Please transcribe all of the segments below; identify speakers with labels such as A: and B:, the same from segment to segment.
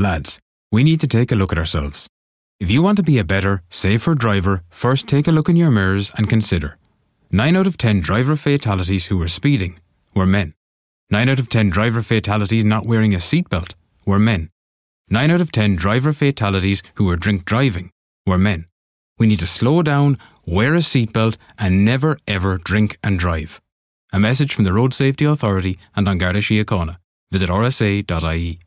A: Lads, we need to take a look at ourselves. If you want to be a better, safer driver, first take a look in your mirrors and consider. 9 out of 10 driver fatalities who were speeding were men. 9 out of 10 driver fatalities not wearing a seatbelt were men. 9 out of 10 driver fatalities who were drink driving were men. We need to slow down, wear a seatbelt, and never ever drink and drive. A message from the Road Safety Authority and on Garda Síochána. Visit rsa.ie.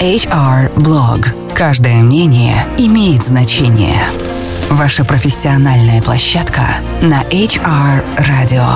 B: HR Blog. Каждое мнение имеет значение. Ваша профессиональная площадка на HR Radio.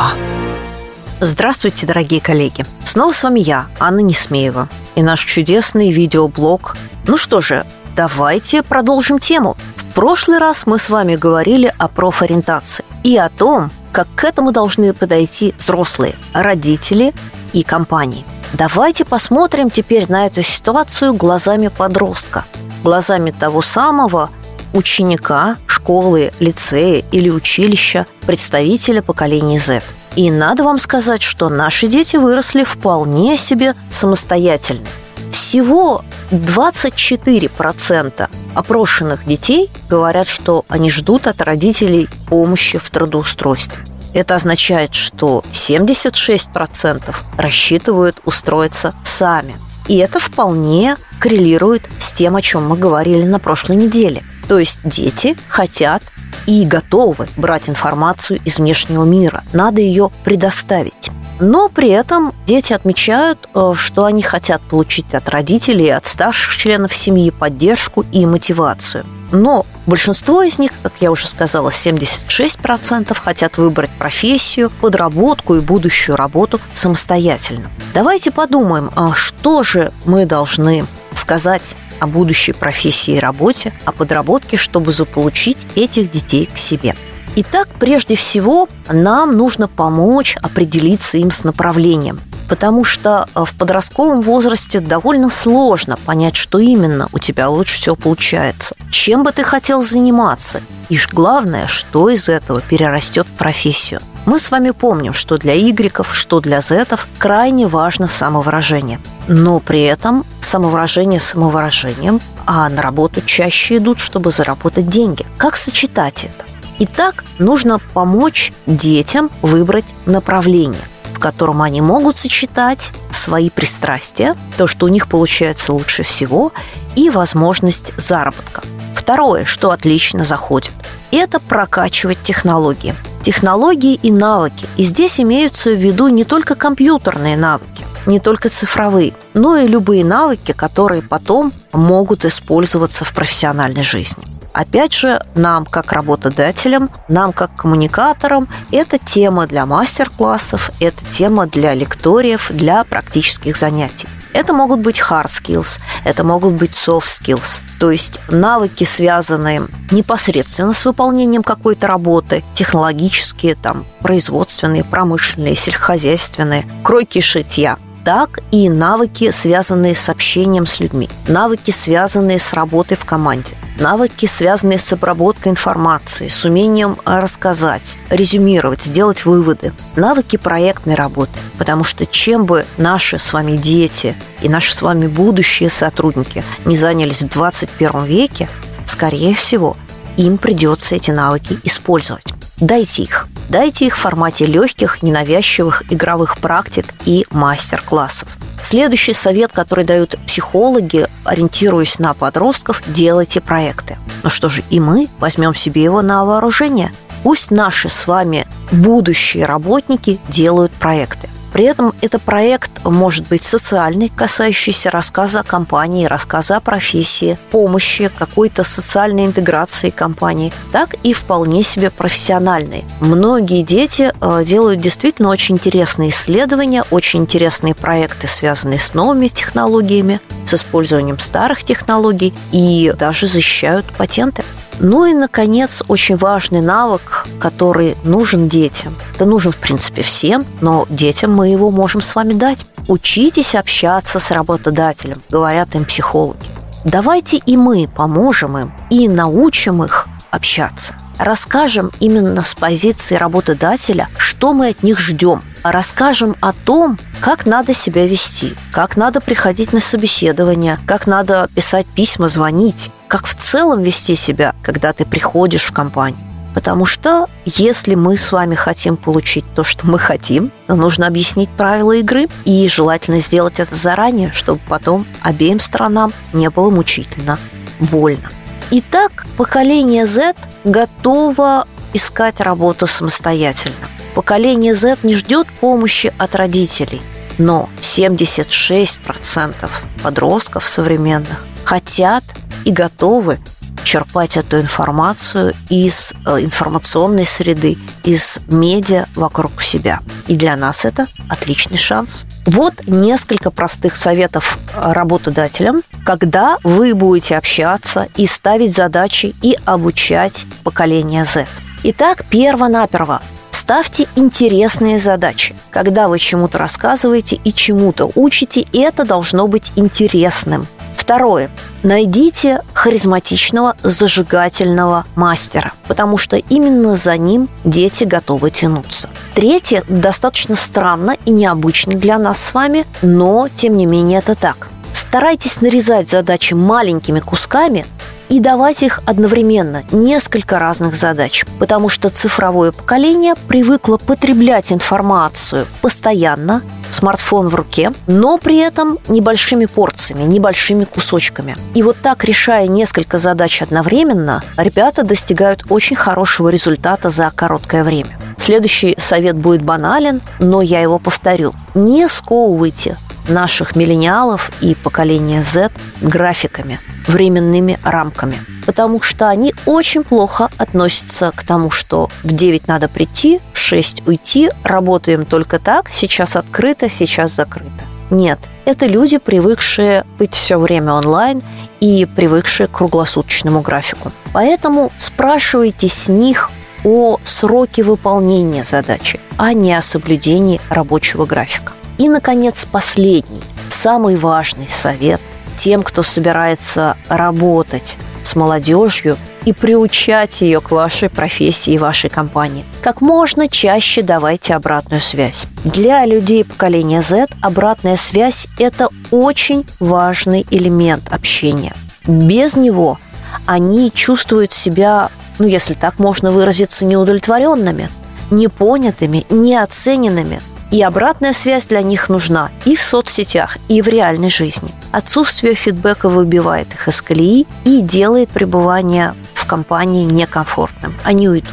C: Здравствуйте, дорогие коллеги! Снова с вами я, Анна Несмеева, и наш чудесный видеоблог. Ну что же, давайте продолжим тему. В прошлый раз мы с вами говорили о профориентации и о том, как к этому должны подойти взрослые, родители и компании. Давайте посмотрим теперь на эту ситуацию глазами подростка, глазами того самого ученика школы, лицея или училища, представителя поколения Z. И надо вам сказать, что наши дети выросли вполне себе самостоятельно. Всего 24% опрошенных детей говорят, что они ждут от родителей помощи в трудоустройстве. Это означает, что 76% рассчитывают устроиться сами. И это вполне коррелирует с тем, о чем мы говорили на прошлой неделе. То есть дети хотят и готовы брать информацию из внешнего мира. Надо ее предоставить. Но при этом дети отмечают, э, что они хотят получить от родителей и от старших членов семьи поддержку и мотивацию. Но большинство из них, как я уже сказала, 76% хотят выбрать профессию, подработку и будущую работу самостоятельно. Давайте подумаем, а что же мы должны сказать о будущей профессии и работе, о подработке, чтобы заполучить этих детей к себе. Итак, прежде всего, нам нужно помочь определиться им с направлением, потому что э, в подростковом возрасте довольно сложно понять, что именно у тебя лучше всего получается, чем бы ты хотел заниматься, и главное, что из этого перерастет в профессию. Мы с вами помним, что для игреков, что для зетов крайне важно самовыражение. Но при этом самовыражение самовыражением, а на работу чаще идут, чтобы заработать деньги. Как сочетать это? Итак, нужно помочь детям выбрать направление, в котором они могут сочетать свои пристрастия, то, что у них получается лучше всего, и возможность заработка. Второе, что отлично заходит, это прокачивать технологии. Технологии и навыки. И здесь имеются в виду не только компьютерные навыки, не только цифровые, но и любые навыки, которые потом могут использоваться в профессиональной жизни. Опять же, нам как работодателям, нам как коммуникаторам, это тема для мастер-классов, это тема для лекториев, для практических занятий. Это могут быть hard skills, это могут быть soft skills, то есть навыки, связанные непосредственно с выполнением какой-то работы, технологические, там, производственные, промышленные, сельскохозяйственные, кройки шитья – так и навыки, связанные с общением с людьми, навыки, связанные с работой в команде, навыки, связанные с обработкой информации, с умением рассказать, резюмировать, сделать выводы, навыки проектной работы. Потому что чем бы наши с вами дети и наши с вами будущие сотрудники не занялись в 21 веке, скорее всего, им придется эти навыки использовать. Дайте их. Дайте их в формате легких, ненавязчивых игровых практик и мастер-классов. Следующий совет, который дают психологи, ориентируясь на подростков, делайте проекты. Ну что же, и мы возьмем себе его на вооружение. Пусть наши с вами будущие работники делают проекты. При этом это проект может быть социальный, касающийся рассказа о компании, рассказа о профессии, помощи, какой-то социальной интеграции компании, так и вполне себе профессиональный. Многие дети э, делают действительно очень интересные исследования, очень интересные проекты, связанные с новыми технологиями, с использованием старых технологий и даже защищают патенты. Ну и, наконец, очень важный навык, который нужен детям. Это нужен, в принципе, всем, но детям мы его можем с вами дать. Учитесь общаться с работодателем, говорят им психологи. Давайте и мы поможем им и научим их общаться. Расскажем именно с позиции работодателя, что мы от них ждем, расскажем о том, как надо себя вести, как надо приходить на собеседование, как надо писать письма, звонить, как в целом вести себя, когда ты приходишь в компанию. Потому что если мы с вами хотим получить то, что мы хотим, то нужно объяснить правила игры и желательно сделать это заранее, чтобы потом обеим сторонам не было мучительно больно. Итак, поколение Z готово искать работу самостоятельно. Поколение Z не ждет помощи от родителей, но 76% подростков современных хотят и готовы черпать эту информацию из э, информационной среды, из медиа вокруг себя. И для нас это отличный шанс. Вот несколько простых советов работодателям, когда вы будете общаться и ставить задачи и обучать поколение Z. Итак, перво-наперво Ставьте интересные задачи. Когда вы чему-то рассказываете и чему-то учите, это должно быть интересным. Второе. Найдите харизматичного, зажигательного мастера, потому что именно за ним дети готовы тянуться. Третье достаточно странно и необычно для нас с вами, но тем не менее это так. Старайтесь нарезать задачи маленькими кусками и давать их одновременно, несколько разных задач, потому что цифровое поколение привыкло потреблять информацию постоянно, смартфон в руке, но при этом небольшими порциями, небольшими кусочками. И вот так, решая несколько задач одновременно, ребята достигают очень хорошего результата за короткое время. Следующий совет будет банален, но я его повторю. Не сковывайте наших миллениалов и поколения Z графиками, временными рамками. Потому что они очень плохо относятся к тому, что в 9 надо прийти, в 6 уйти, работаем только так, сейчас открыто, сейчас закрыто. Нет, это люди, привыкшие быть все время онлайн и привыкшие к круглосуточному графику. Поэтому спрашивайте с них о сроке выполнения задачи, а не о соблюдении рабочего графика. И, наконец, последний, самый важный совет тем, кто собирается работать с молодежью и приучать ее к вашей профессии и вашей компании. Как можно чаще давайте обратную связь. Для людей поколения Z обратная связь – это очень важный элемент общения. Без него они чувствуют себя, ну, если так можно выразиться, неудовлетворенными, непонятыми, неоцененными – и обратная связь для них нужна и в соцсетях, и в реальной жизни. Отсутствие фидбэка выбивает их из колеи и делает пребывание в компании некомфортным. Они уйдут.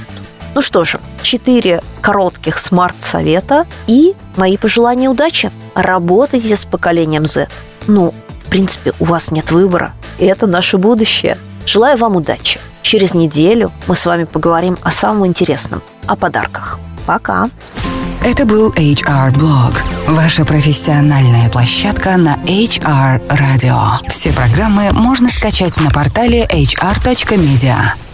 C: Ну что же, четыре коротких смарт-совета и мои пожелания удачи. Работайте с поколением Z. Ну, в принципе, у вас нет выбора. И это наше будущее. Желаю вам удачи. Через неделю мы с вами поговорим о самом интересном, о подарках. Пока!
B: Это был HR Blog, ваша профессиональная площадка на HR Radio. Все программы можно скачать на портале hr.media.